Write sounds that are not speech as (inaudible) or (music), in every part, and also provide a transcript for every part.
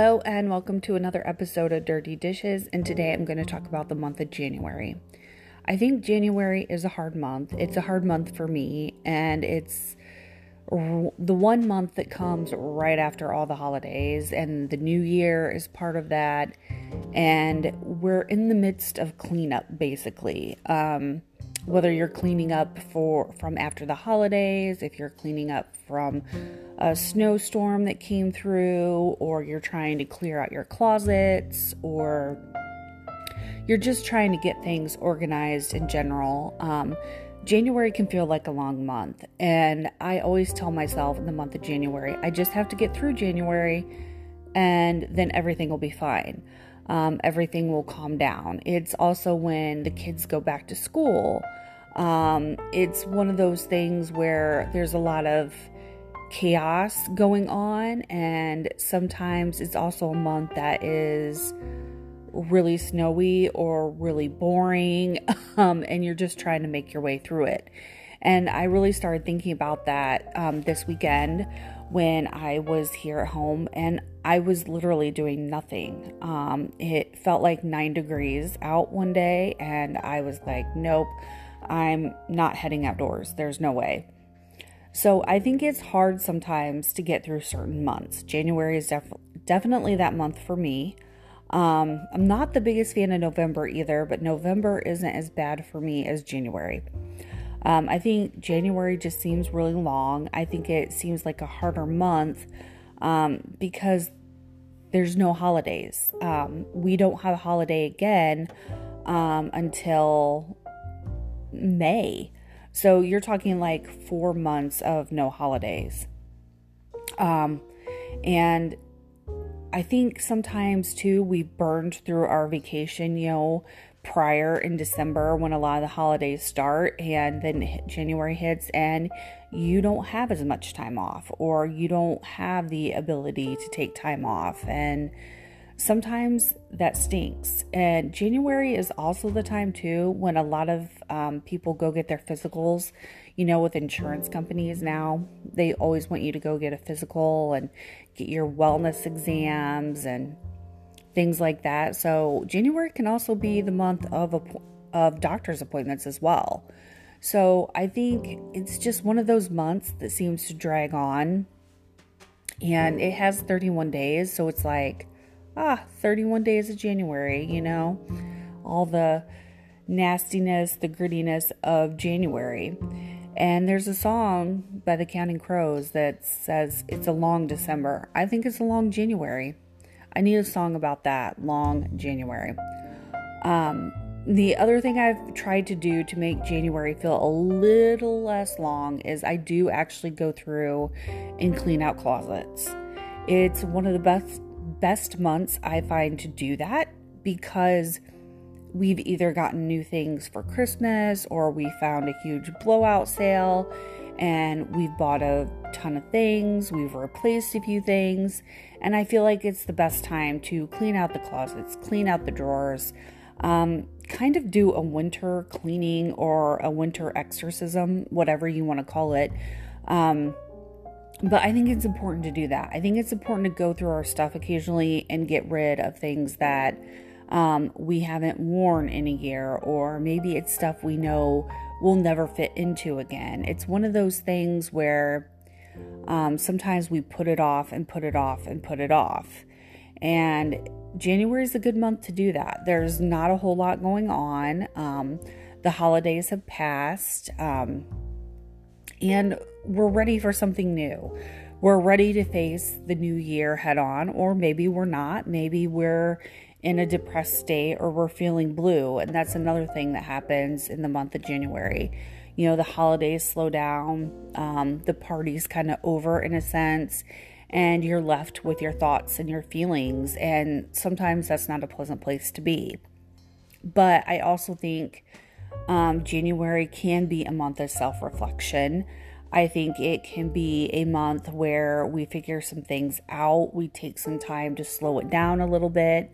Hello, and welcome to another episode of Dirty Dishes. And today I'm going to talk about the month of January. I think January is a hard month. It's a hard month for me, and it's the one month that comes right after all the holidays, and the new year is part of that. And we're in the midst of cleanup, basically. Um, whether you're cleaning up for from after the holidays, if you're cleaning up from a snowstorm that came through, or you're trying to clear out your closets, or you're just trying to get things organized in general. Um, January can feel like a long month, and I always tell myself in the month of January, I just have to get through January, and then everything will be fine. Um, everything will calm down. It's also when the kids go back to school. Um, it's one of those things where there's a lot of chaos going on, and sometimes it's also a month that is really snowy or really boring, (laughs) um, and you're just trying to make your way through it. And I really started thinking about that um, this weekend when I was here at home and I was literally doing nothing. Um, it felt like nine degrees out one day, and I was like, nope, I'm not heading outdoors. There's no way. So I think it's hard sometimes to get through certain months. January is def- definitely that month for me. Um, I'm not the biggest fan of November either, but November isn't as bad for me as January. Um, I think January just seems really long. I think it seems like a harder month um, because there's no holidays. Um, we don't have a holiday again um, until May. So you're talking like four months of no holidays. Um, and I think sometimes too, we burned through our vacation, you know, prior in December when a lot of the holidays start, and then January hits, and you don't have as much time off, or you don't have the ability to take time off. And sometimes that stinks. And January is also the time, too, when a lot of um, people go get their physicals. You know, with insurance companies now, they always want you to go get a physical and get your wellness exams and things like that. So, January can also be the month of, of doctor's appointments as well. So, I think it's just one of those months that seems to drag on. And it has 31 days. So, it's like, ah, 31 days of January, you know, all the nastiness, the grittiness of January. And there's a song by the Counting Crows that says it's a long December. I think it's a long January. I need a song about that, long January. Um, the other thing I've tried to do to make January feel a little less long is I do actually go through and clean out closets. It's one of the best best months I find to do that because we've either gotten new things for Christmas or we found a huge blowout sale and we've bought a ton of things, we've replaced a few things, and I feel like it's the best time to clean out the closets, clean out the drawers, um, kind of do a winter cleaning or a winter exorcism, whatever you want to call it. Um, but I think it's important to do that. I think it's important to go through our stuff occasionally and get rid of things that um, we haven't worn in a year, or maybe it's stuff we know we'll never fit into again. It's one of those things where um, sometimes we put it off and put it off and put it off. And January is a good month to do that. There's not a whole lot going on. Um, the holidays have passed. Um, and we're ready for something new. We're ready to face the new year head on, or maybe we're not. Maybe we're in a depressed state or we're feeling blue. And that's another thing that happens in the month of January. You know, the holidays slow down, um, the party's kind of over in a sense, and you're left with your thoughts and your feelings. And sometimes that's not a pleasant place to be. But I also think um, January can be a month of self reflection. I think it can be a month where we figure some things out. We take some time to slow it down a little bit.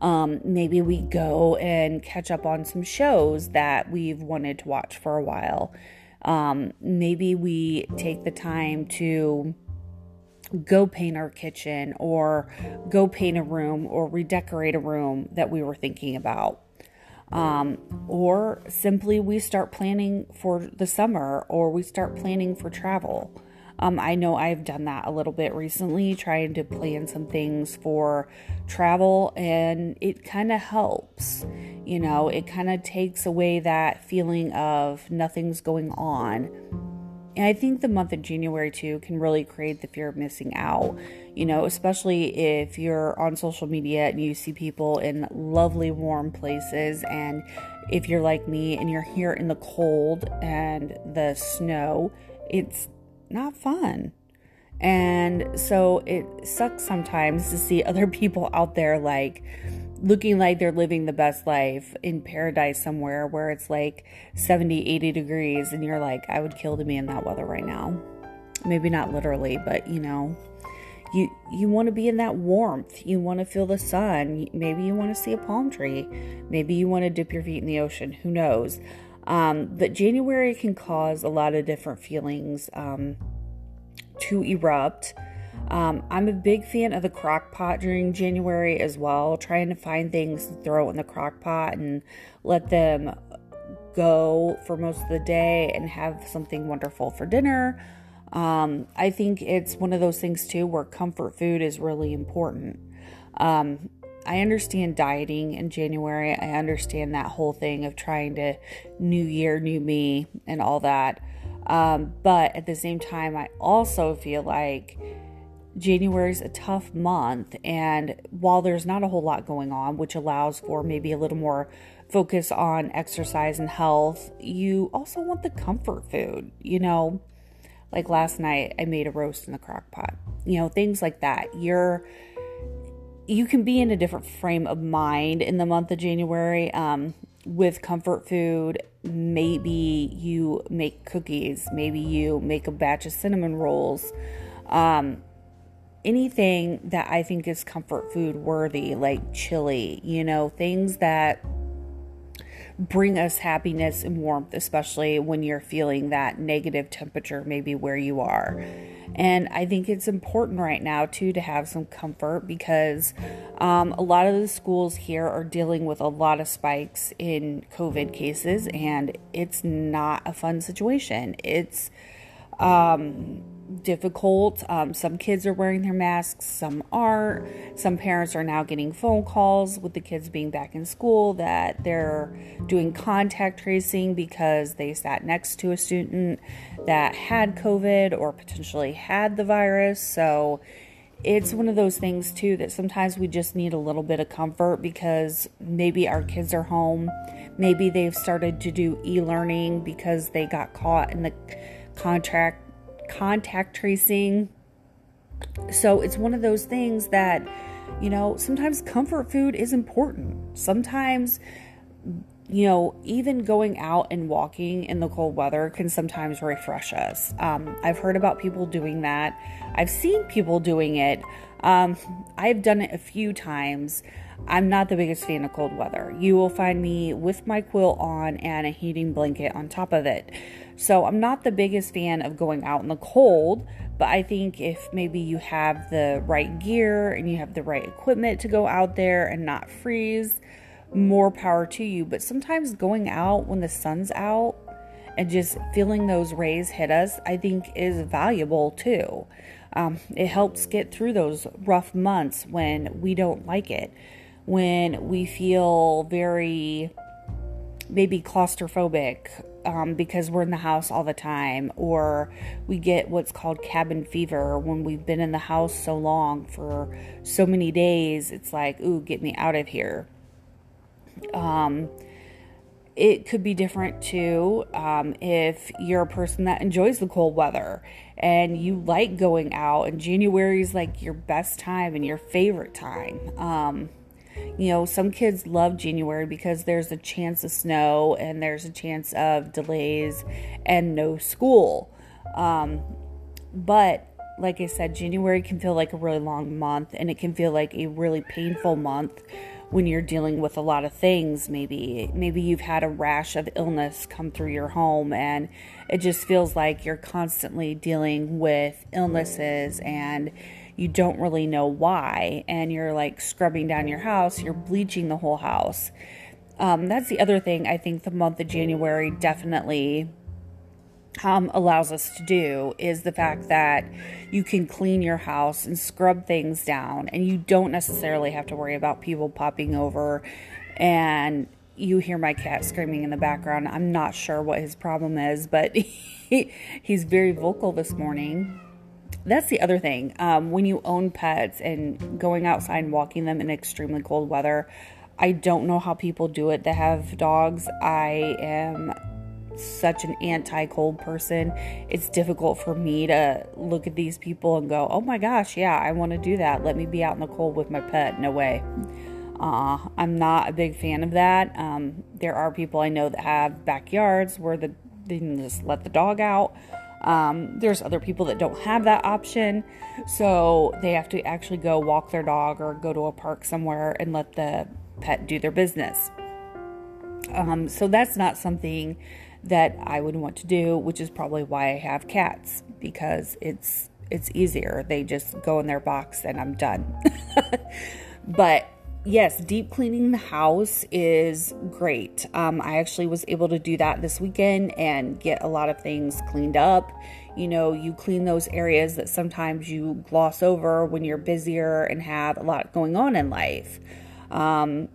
Um, maybe we go and catch up on some shows that we've wanted to watch for a while. Um, maybe we take the time to go paint our kitchen or go paint a room or redecorate a room that we were thinking about. Um, or simply we start planning for the summer or we start planning for travel. Um, I know I've done that a little bit recently, trying to plan some things for travel, and it kind of helps. You know, it kind of takes away that feeling of nothing's going on. And I think the month of January too can really create the fear of missing out. You know, especially if you're on social media and you see people in lovely warm places and if you're like me and you're here in the cold and the snow, it's not fun. And so it sucks sometimes to see (laughs) other people out there like looking like they're living the best life in paradise somewhere where it's like 70, 80 degrees and you're like, I would kill to be in that weather right now. Maybe not literally, but you know, you you want to be in that warmth. You want to feel the sun. Maybe you want to see a palm tree. Maybe you want to dip your feet in the ocean. Who knows? Um, but January can cause a lot of different feelings um, to erupt. Um, I'm a big fan of the crock pot during January as well, trying to find things to throw in the crock pot and let them go for most of the day and have something wonderful for dinner. Um, I think it's one of those things too where comfort food is really important. Um, I understand dieting in January. I understand that whole thing of trying to new year, new me, and all that. Um, but at the same time, I also feel like January is a tough month. And while there's not a whole lot going on, which allows for maybe a little more focus on exercise and health, you also want the comfort food. You know, like last night, I made a roast in the crock pot, you know, things like that. You're you can be in a different frame of mind in the month of January um, with comfort food. Maybe you make cookies, maybe you make a batch of cinnamon rolls. Um, anything that I think is comfort food worthy, like chili, you know, things that bring us happiness and warmth, especially when you're feeling that negative temperature, maybe where you are. And I think it's important right now, too, to have some comfort because um, a lot of the schools here are dealing with a lot of spikes in COVID cases, and it's not a fun situation. It's, um, difficult. Um, some kids are wearing their masks, some aren't. Some parents are now getting phone calls with the kids being back in school that they're doing contact tracing because they sat next to a student that had COVID or potentially had the virus. So it's one of those things too that sometimes we just need a little bit of comfort because maybe our kids are home. Maybe they've started to do e learning because they got caught in the contract contact tracing. So it's one of those things that, you know, sometimes comfort food is important. Sometimes, you know, even going out and walking in the cold weather can sometimes refresh us. Um, I've heard about people doing that, I've seen people doing it. Um, I've done it a few times. I'm not the biggest fan of cold weather. You will find me with my quilt on and a heating blanket on top of it. So I'm not the biggest fan of going out in the cold, but I think if maybe you have the right gear and you have the right equipment to go out there and not freeze, more power to you. But sometimes going out when the sun's out and just feeling those rays hit us, I think is valuable too. Um, it helps get through those rough months when we don't like it, when we feel very maybe claustrophobic um, because we're in the house all the time, or we get what's called cabin fever when we've been in the house so long for so many days. It's like, ooh, get me out of here. Um, it could be different too um, if you're a person that enjoys the cold weather and you like going out, and January is like your best time and your favorite time. Um, you know, some kids love January because there's a chance of snow and there's a chance of delays and no school. Um, but like I said, January can feel like a really long month and it can feel like a really painful month when you're dealing with a lot of things maybe maybe you've had a rash of illness come through your home and it just feels like you're constantly dealing with illnesses and you don't really know why and you're like scrubbing down your house you're bleaching the whole house um, that's the other thing i think the month of january definitely um, allows us to do is the fact that you can clean your house and scrub things down, and you don't necessarily have to worry about people popping over. And you hear my cat screaming in the background. I'm not sure what his problem is, but (laughs) he, he's very vocal this morning. That's the other thing. Um, when you own pets and going outside and walking them in extremely cold weather, I don't know how people do it that have dogs. I am such an anti cold person, it's difficult for me to look at these people and go, oh my gosh, yeah, I want to do that. Let me be out in the cold with my pet. No way. Uh, I'm not a big fan of that. Um, there are people I know that have backyards where the, they can just let the dog out. Um, there's other people that don't have that option, so they have to actually go walk their dog or go to a park somewhere and let the pet do their business. Um, so that's not something that I would want to do, which is probably why I have cats because it's it's easier. They just go in their box and I'm done. (laughs) but yes, deep cleaning the house is great. Um, I actually was able to do that this weekend and get a lot of things cleaned up. You know, you clean those areas that sometimes you gloss over when you're busier and have a lot going on in life. Um,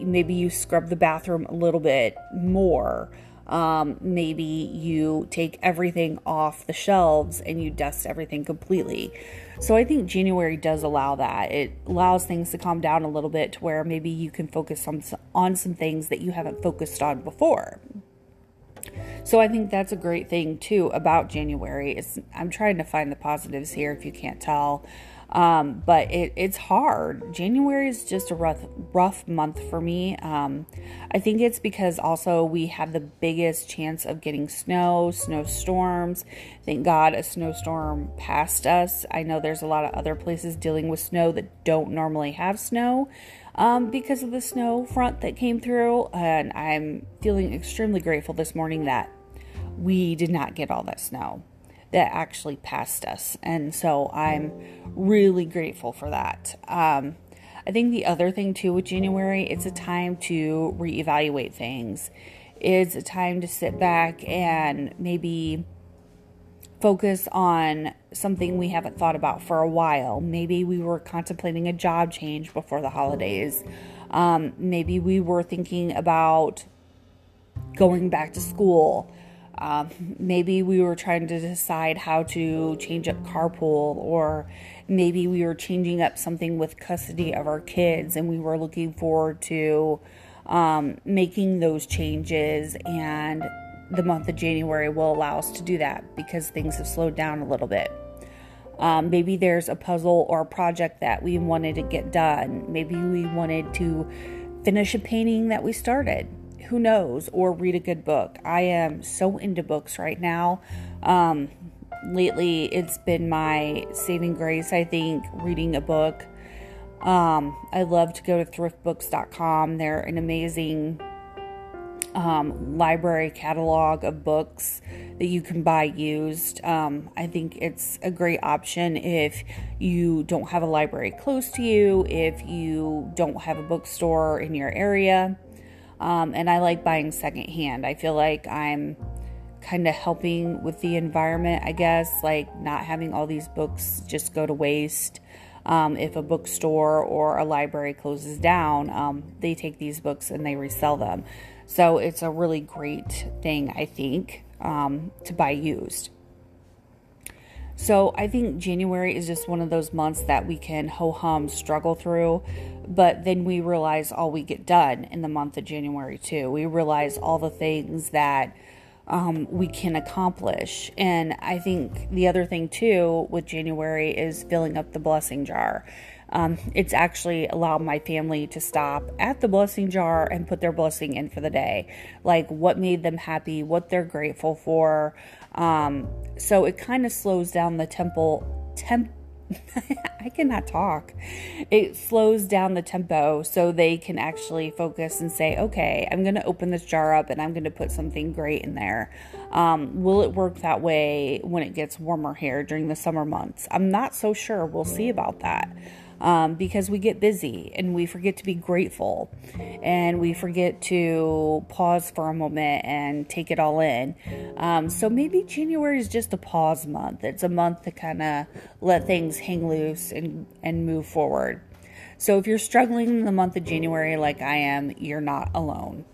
maybe you scrub the bathroom a little bit more. Um, maybe you take everything off the shelves and you dust everything completely. So I think January does allow that. It allows things to calm down a little bit to where maybe you can focus on on some things that you haven't focused on before. So I think that's a great thing too about January. It's I'm trying to find the positives here if you can't tell. Um, but it, it's hard. January is just a rough, rough month for me. Um, I think it's because also we have the biggest chance of getting snow, snowstorms. Thank God a snowstorm passed us. I know there's a lot of other places dealing with snow that don't normally have snow um, because of the snow front that came through. And I'm feeling extremely grateful this morning that we did not get all that snow that actually passed us. And so I'm really grateful for that. Um, I think the other thing too with January, it's a time to reevaluate things. It's a time to sit back and maybe focus on something we haven't thought about for a while. Maybe we were contemplating a job change before the holidays. Um, maybe we were thinking about going back to school. Um, maybe we were trying to decide how to change up carpool, or maybe we were changing up something with custody of our kids and we were looking forward to um, making those changes. And the month of January will allow us to do that because things have slowed down a little bit. Um, maybe there's a puzzle or a project that we wanted to get done. Maybe we wanted to finish a painting that we started who knows, or read a good book. I am so into books right now. Um, lately, it's been my saving grace, I think, reading a book. Um, I love to go to thriftbooks.com. They're an amazing um, library catalog of books that you can buy used. Um, I think it's a great option if you don't have a library close to you, if you don't have a bookstore in your area. Um, and I like buying secondhand. I feel like I'm kind of helping with the environment, I guess, like not having all these books just go to waste. Um, if a bookstore or a library closes down, um, they take these books and they resell them. So it's a really great thing, I think, um, to buy used. So I think January is just one of those months that we can ho hum struggle through but then we realize all we get done in the month of January too. We realize all the things that um, we can accomplish. And I think the other thing too with January is filling up the blessing jar. Um, it's actually allowed my family to stop at the blessing jar and put their blessing in for the day, like what made them happy, what they're grateful for. Um, so it kind of slows down the temple temp (laughs) I cannot talk. It slows down the tempo so they can actually focus and say, okay, I'm going to open this jar up and I'm going to put something great in there. Um, will it work that way when it gets warmer here during the summer months? I'm not so sure. We'll see about that um, because we get busy and we forget to be grateful and we forget to pause for a moment and take it all in. Um, so maybe January is just a pause month. It's a month to kind of let things hang loose and, and move forward. So if you're struggling in the month of January like I am, you're not alone.